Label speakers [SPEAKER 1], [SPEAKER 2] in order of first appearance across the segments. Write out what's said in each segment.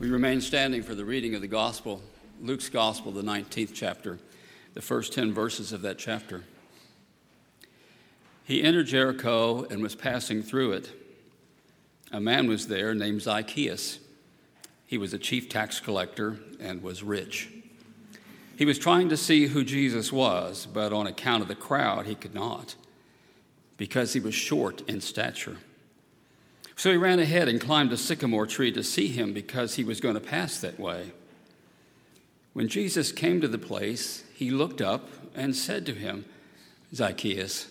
[SPEAKER 1] We remain standing for the reading of the Gospel, Luke's Gospel, the 19th chapter, the first 10 verses of that chapter. He entered Jericho and was passing through it. A man was there named Zacchaeus. He was a chief tax collector and was rich. He was trying to see who Jesus was, but on account of the crowd, he could not, because he was short in stature. So he ran ahead and climbed a sycamore tree to see him because he was going to pass that way. When Jesus came to the place, he looked up and said to him, Zacchaeus,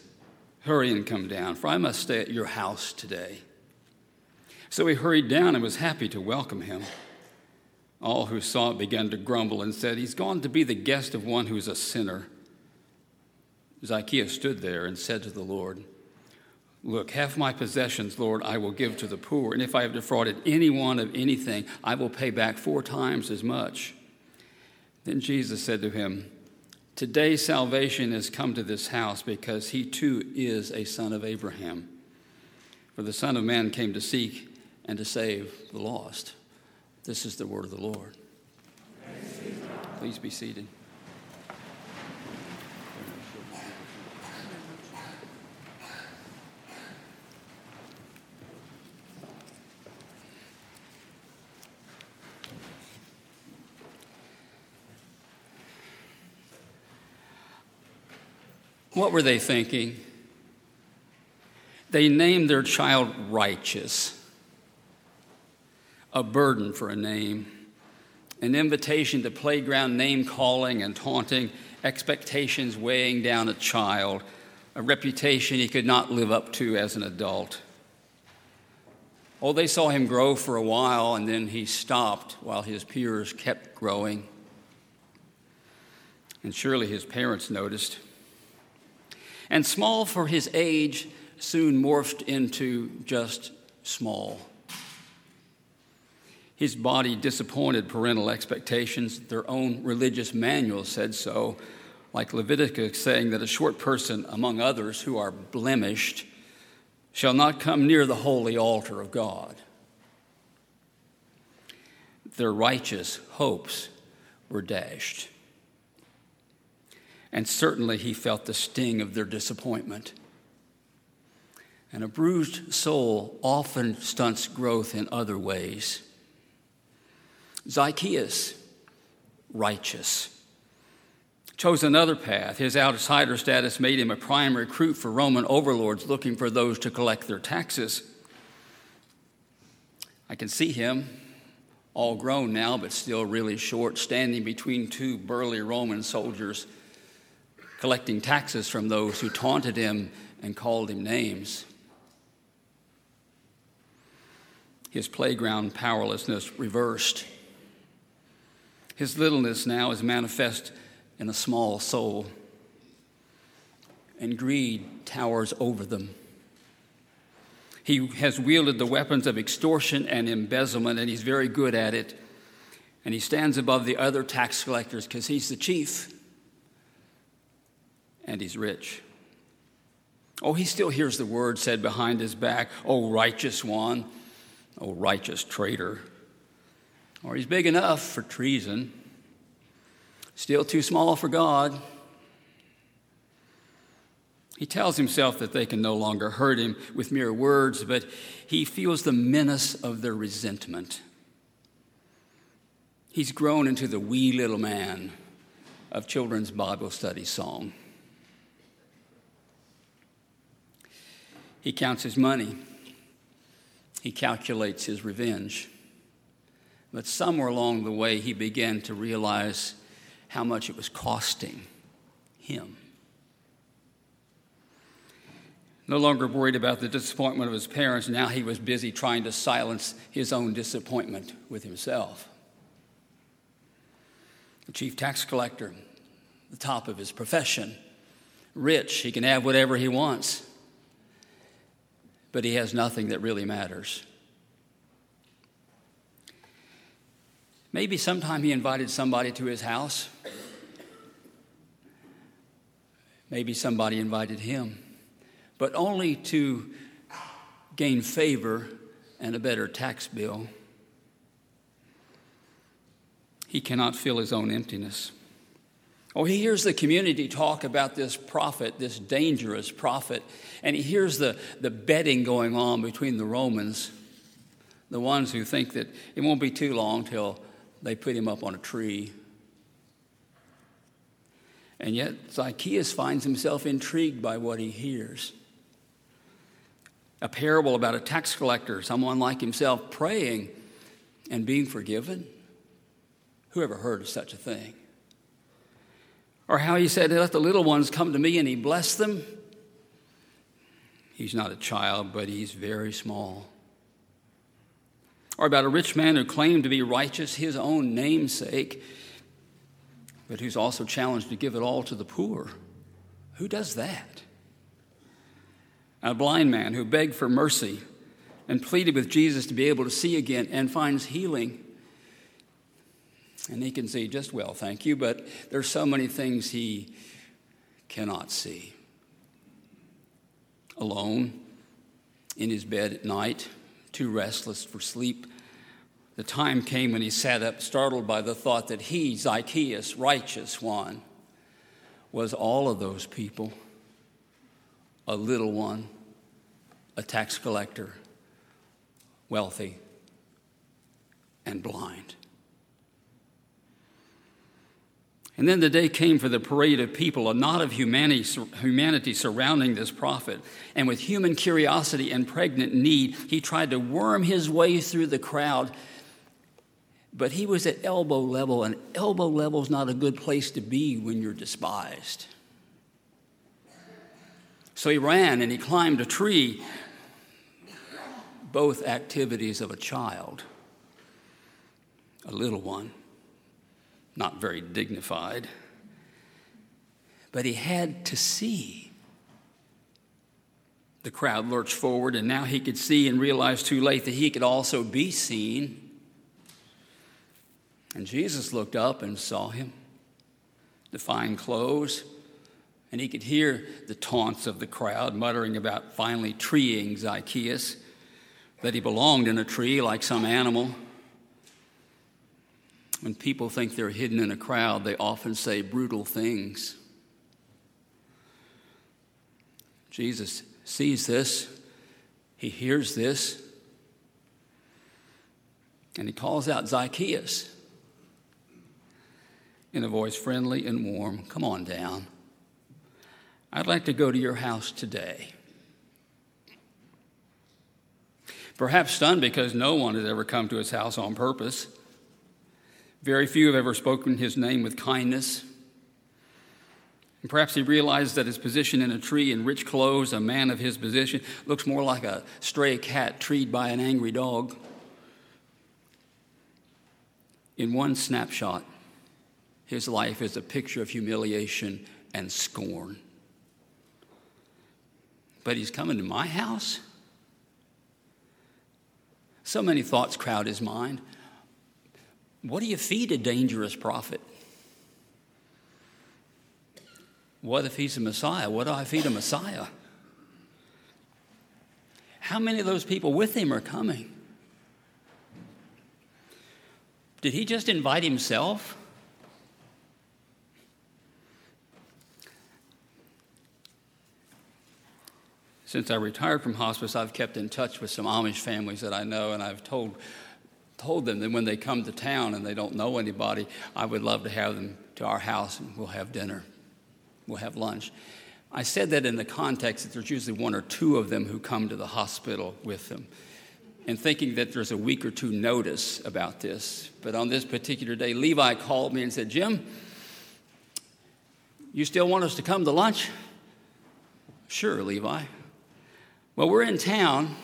[SPEAKER 1] hurry and come down, for I must stay at your house today. So he hurried down and was happy to welcome him. All who saw it began to grumble and said, He's gone to be the guest of one who's a sinner. Zacchaeus stood there and said to the Lord, Look, half my possessions, Lord, I will give to the poor, and if I have defrauded anyone of anything, I will pay back four times as much. Then Jesus said to him, Today salvation has come to this house because he too is a son of Abraham. For the Son of Man came to seek and to save the lost. This is the word of the Lord. Please be seated. What were they thinking? They named their child righteous, a burden for a name, an invitation to playground name calling and taunting, expectations weighing down a child, a reputation he could not live up to as an adult. Oh, they saw him grow for a while and then he stopped while his peers kept growing. And surely his parents noticed and small for his age soon morphed into just small. His body disappointed parental expectations. Their own religious manual said so, like Leviticus saying that a short person, among others who are blemished, shall not come near the holy altar of God. Their righteous hopes were dashed and certainly he felt the sting of their disappointment. And a bruised soul often stunts growth in other ways. Zacchaeus, righteous, chose another path. His outsider status made him a prime recruit for Roman overlords looking for those to collect their taxes. I can see him, all grown now, but still really short, standing between two burly Roman soldiers collecting taxes from those who taunted him and called him names. His playground powerlessness reversed. His littleness now is manifest in a small soul, and greed towers over them. He has wielded the weapons of extortion and embezzlement, and he's very good at it. And he stands above the other tax collectors because he's the chief and he's rich. Oh, he still hears the word said behind his back, Oh, righteous one, oh, righteous traitor. Or he's big enough for treason, still too small for God. He tells himself that they can no longer hurt him with mere words, but he feels the menace of their resentment. He's grown into the wee little man of children's Bible study song. He counts his money, he calculates his revenge. But somewhere along the way, he began to realize how much it was costing him. No longer worried about the disappointment of his parents, now he was busy trying to silence his own disappointment with himself. The chief tax collector, the top of his profession, rich, he can have whatever he wants but he has nothing that really matters. Maybe sometime he invited somebody to his house. Maybe somebody invited him, but only to gain favor and a better tax bill. he cannot fill his own emptiness. Oh, he hears the community talk about this prophet, this dangerous prophet, and he hears the, the betting going on between the Romans, the ones who think that it won't be too long till they put him up on a tree. And yet, Zacchaeus finds himself intrigued by what he hears. A parable about a tax collector, someone like himself, praying and being forgiven. Who ever heard of such a thing? Or how he said, Let the little ones come to me and he blessed them. He's not a child, but he's very small. Or about a rich man who claimed to be righteous, his own namesake, but who's also challenged to give it all to the poor. Who does that? A blind man who begged for mercy and pleaded with Jesus to be able to see again and finds healing and he can see just well, thank you, but there's so many things he cannot see. Alone in his bed at night, too restless for sleep, the time came when he sat up, startled by the thought that he, Zacchaeus, righteous one, was all of those people a little one, a tax collector, wealthy, and blind. And then the day came for the parade of people, a knot of humanity, humanity surrounding this prophet. And with human curiosity and pregnant need, he tried to worm his way through the crowd. But he was at elbow level, and elbow level is not a good place to be when you're despised. So he ran and he climbed a tree, both activities of a child, a little one not very dignified. But he had to see. The crowd lurched forward, and now he could see and realize too late that he could also be seen. And Jesus looked up and saw him, the fine clothes, and he could hear the taunts of the crowd muttering about finally treeing Zacchaeus, that he belonged in a tree like some animal. When people think they're hidden in a crowd, they often say brutal things. Jesus sees this, he hears this, and he calls out Zacchaeus in a voice friendly and warm Come on down. I'd like to go to your house today. Perhaps stunned because no one has ever come to his house on purpose. Very few have ever spoken his name with kindness. And perhaps he realized that his position in a tree in rich clothes, a man of his position, looks more like a stray cat treed by an angry dog. In one snapshot, his life is a picture of humiliation and scorn. But he's coming to my house? So many thoughts crowd his mind. What do you feed a dangerous prophet? What if he's a Messiah? What do I feed a Messiah? How many of those people with him are coming? Did he just invite himself? Since I retired from hospice, I've kept in touch with some Amish families that I know, and I've told told them that when they come to town and they don't know anybody, I would love to have them to our house and we'll have dinner. We'll have lunch. I said that in the context that there's usually one or two of them who come to the hospital with them. And thinking that there's a week or two notice about this. But on this particular day, Levi called me and said, Jim, you still want us to come to lunch? Sure, Levi. Well, we're in town.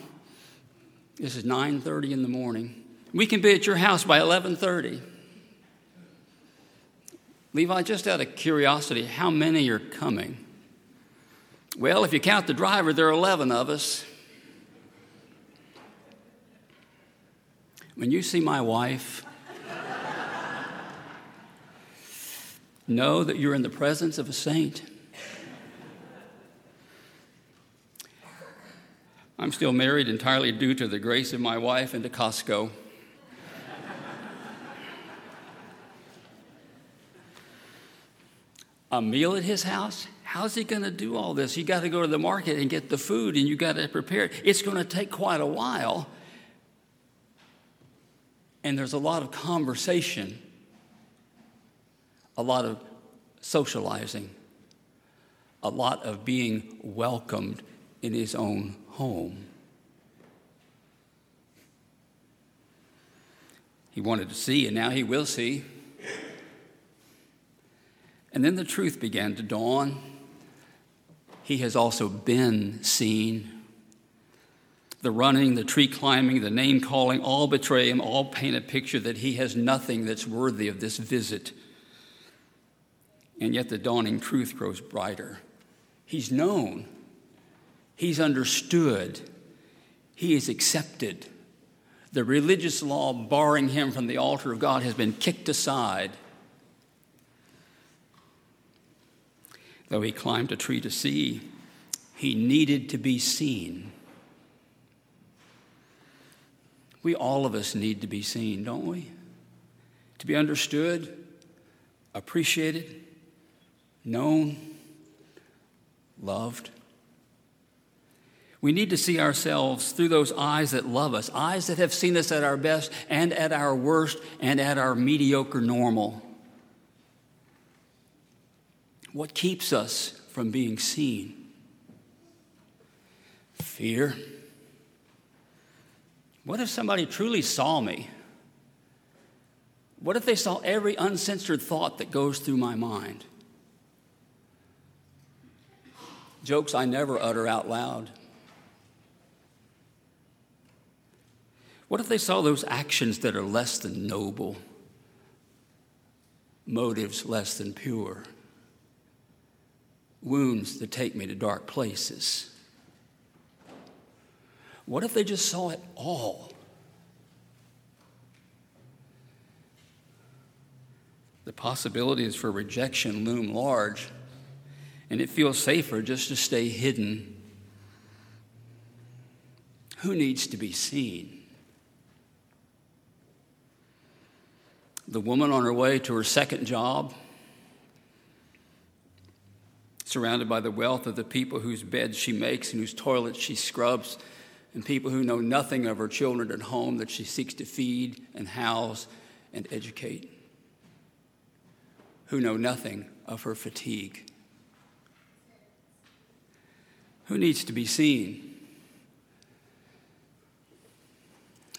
[SPEAKER 1] This is 9:30 in the morning. We can be at your house by 11:30. Levi, just out of curiosity, how many are coming? Well, if you count the driver, there are 11 of us. When you see my wife, know that you're in the presence of a saint. I'm still married entirely due to the grace of my wife and to Costco. A meal at his house? How's he going to do all this? You got to go to the market and get the food and you got to prepare it. It's going to take quite a while. And there's a lot of conversation, a lot of socializing, a lot of being welcomed in his own home. He wanted to see, and now he will see. And then the truth began to dawn. He has also been seen. The running, the tree climbing, the name calling all betray him, all paint a picture that he has nothing that's worthy of this visit. And yet the dawning truth grows brighter. He's known, he's understood, he is accepted. The religious law barring him from the altar of God has been kicked aside. Though he climbed a tree to see, he needed to be seen. We, all of us, need to be seen, don't we? To be understood, appreciated, known, loved. We need to see ourselves through those eyes that love us, eyes that have seen us at our best and at our worst and at our mediocre normal. What keeps us from being seen? Fear. What if somebody truly saw me? What if they saw every uncensored thought that goes through my mind? Jokes I never utter out loud. What if they saw those actions that are less than noble, motives less than pure? Wounds that take me to dark places? What if they just saw it all? The possibilities for rejection loom large, and it feels safer just to stay hidden. Who needs to be seen? The woman on her way to her second job surrounded by the wealth of the people whose beds she makes and whose toilets she scrubs, and people who know nothing of her children at home that she seeks to feed and house and educate, who know nothing of her fatigue. Who needs to be seen?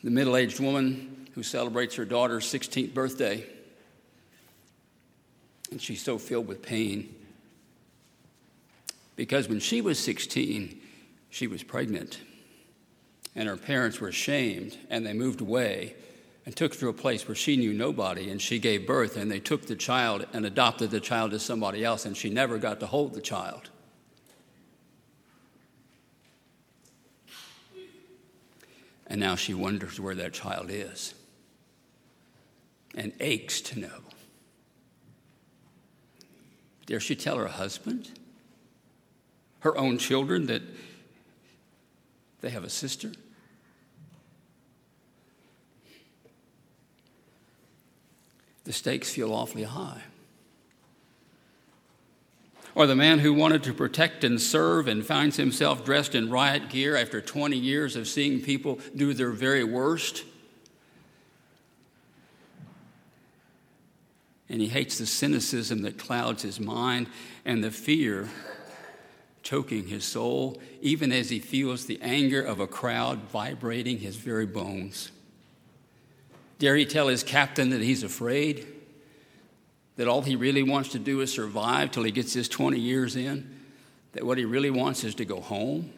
[SPEAKER 1] The middle aged woman who celebrates her daughter's 16th birthday, and she's so filled with pain because when she was 16, she was pregnant. And her parents were ashamed, and they moved away and took her to a place where she knew nobody, and she gave birth, and they took the child and adopted the child to somebody else, and she never got to hold the child. And now she wonders where that child is and aches to know. Dare she tell her husband? Her own children that they have a sister? The stakes feel awfully high. Or the man who wanted to protect and serve and finds himself dressed in riot gear after 20 years of seeing people do their very worst. And he hates the cynicism that clouds his mind and the fear choking his soul, even as he feels the anger of a crowd vibrating his very bones. Dare he tell his captain that he's afraid? That all he really wants to do is survive till he gets his 20 years in? That what he really wants is to go home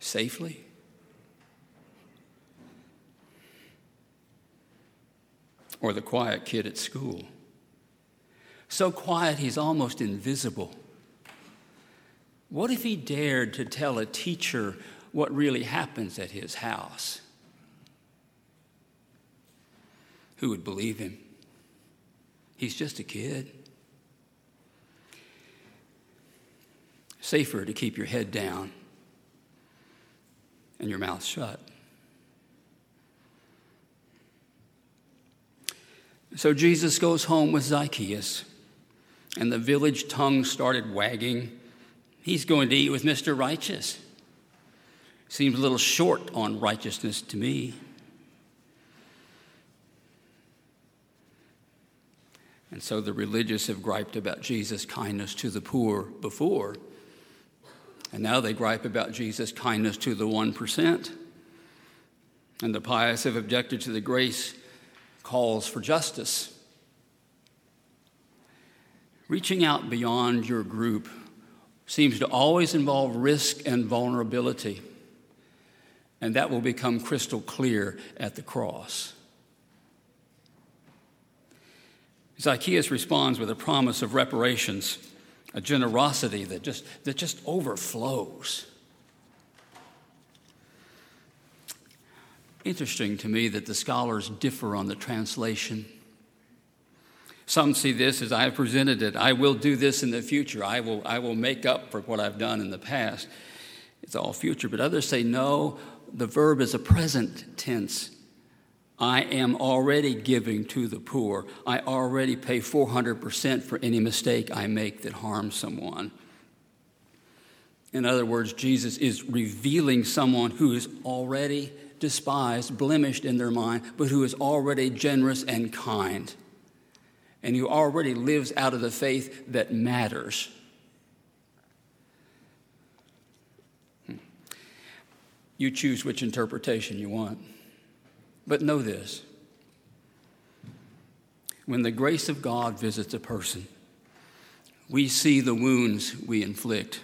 [SPEAKER 1] safely? Or the quiet kid at school. So quiet he's almost invisible what if he dared to tell a teacher what really happens at his house? Who would believe him? He's just a kid. Safer to keep your head down and your mouth shut. So Jesus goes home with Zacchaeus. and the village tongue started wagging. He's going to eat with Mr. Righteous. Seems a little short on righteousness to me. And so the religious have griped about Jesus' kindness to the poor before. And now they gripe about Jesus' kindness to the 1%. And the pious have objected to the grace calls for justice. Reaching out beyond your group seems to always involve risk and vulnerability. And that will become crystal clear at the cross. Zacchaeus responds with a promise of reparations, a generosity that just, that just overflows. Interesting to me that the scholars differ on the translation. Some see this as I have presented it. I will do this in the future. I will, I will make up for what I've done in the past. It's all future. But others say, no, the verb is a present tense. I am already giving to the poor. I already pay 400% for any mistake I make that harms someone. In other words, Jesus is revealing someone who is already despised, blemished in their mind, but who is already generous and kind, and who already lives out of the faith that matters. Hmm. You choose which interpretation you want. But know this when the grace of God visits a person, we see the wounds we inflict.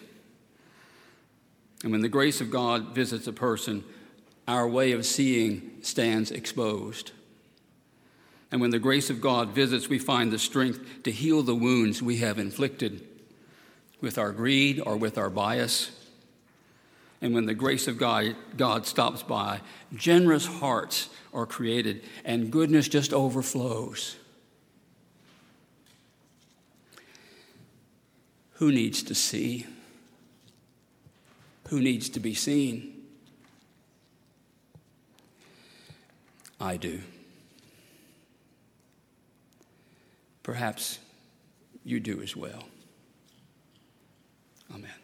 [SPEAKER 1] And when the grace of God visits a person, our way of seeing stands exposed. And when the grace of God visits, we find the strength to heal the wounds we have inflicted with our greed or with our bias. And when the grace of God, God stops by, generous hearts are created and goodness just overflows. Who needs to see? Who needs to be seen? I do. Perhaps you do as well. Amen.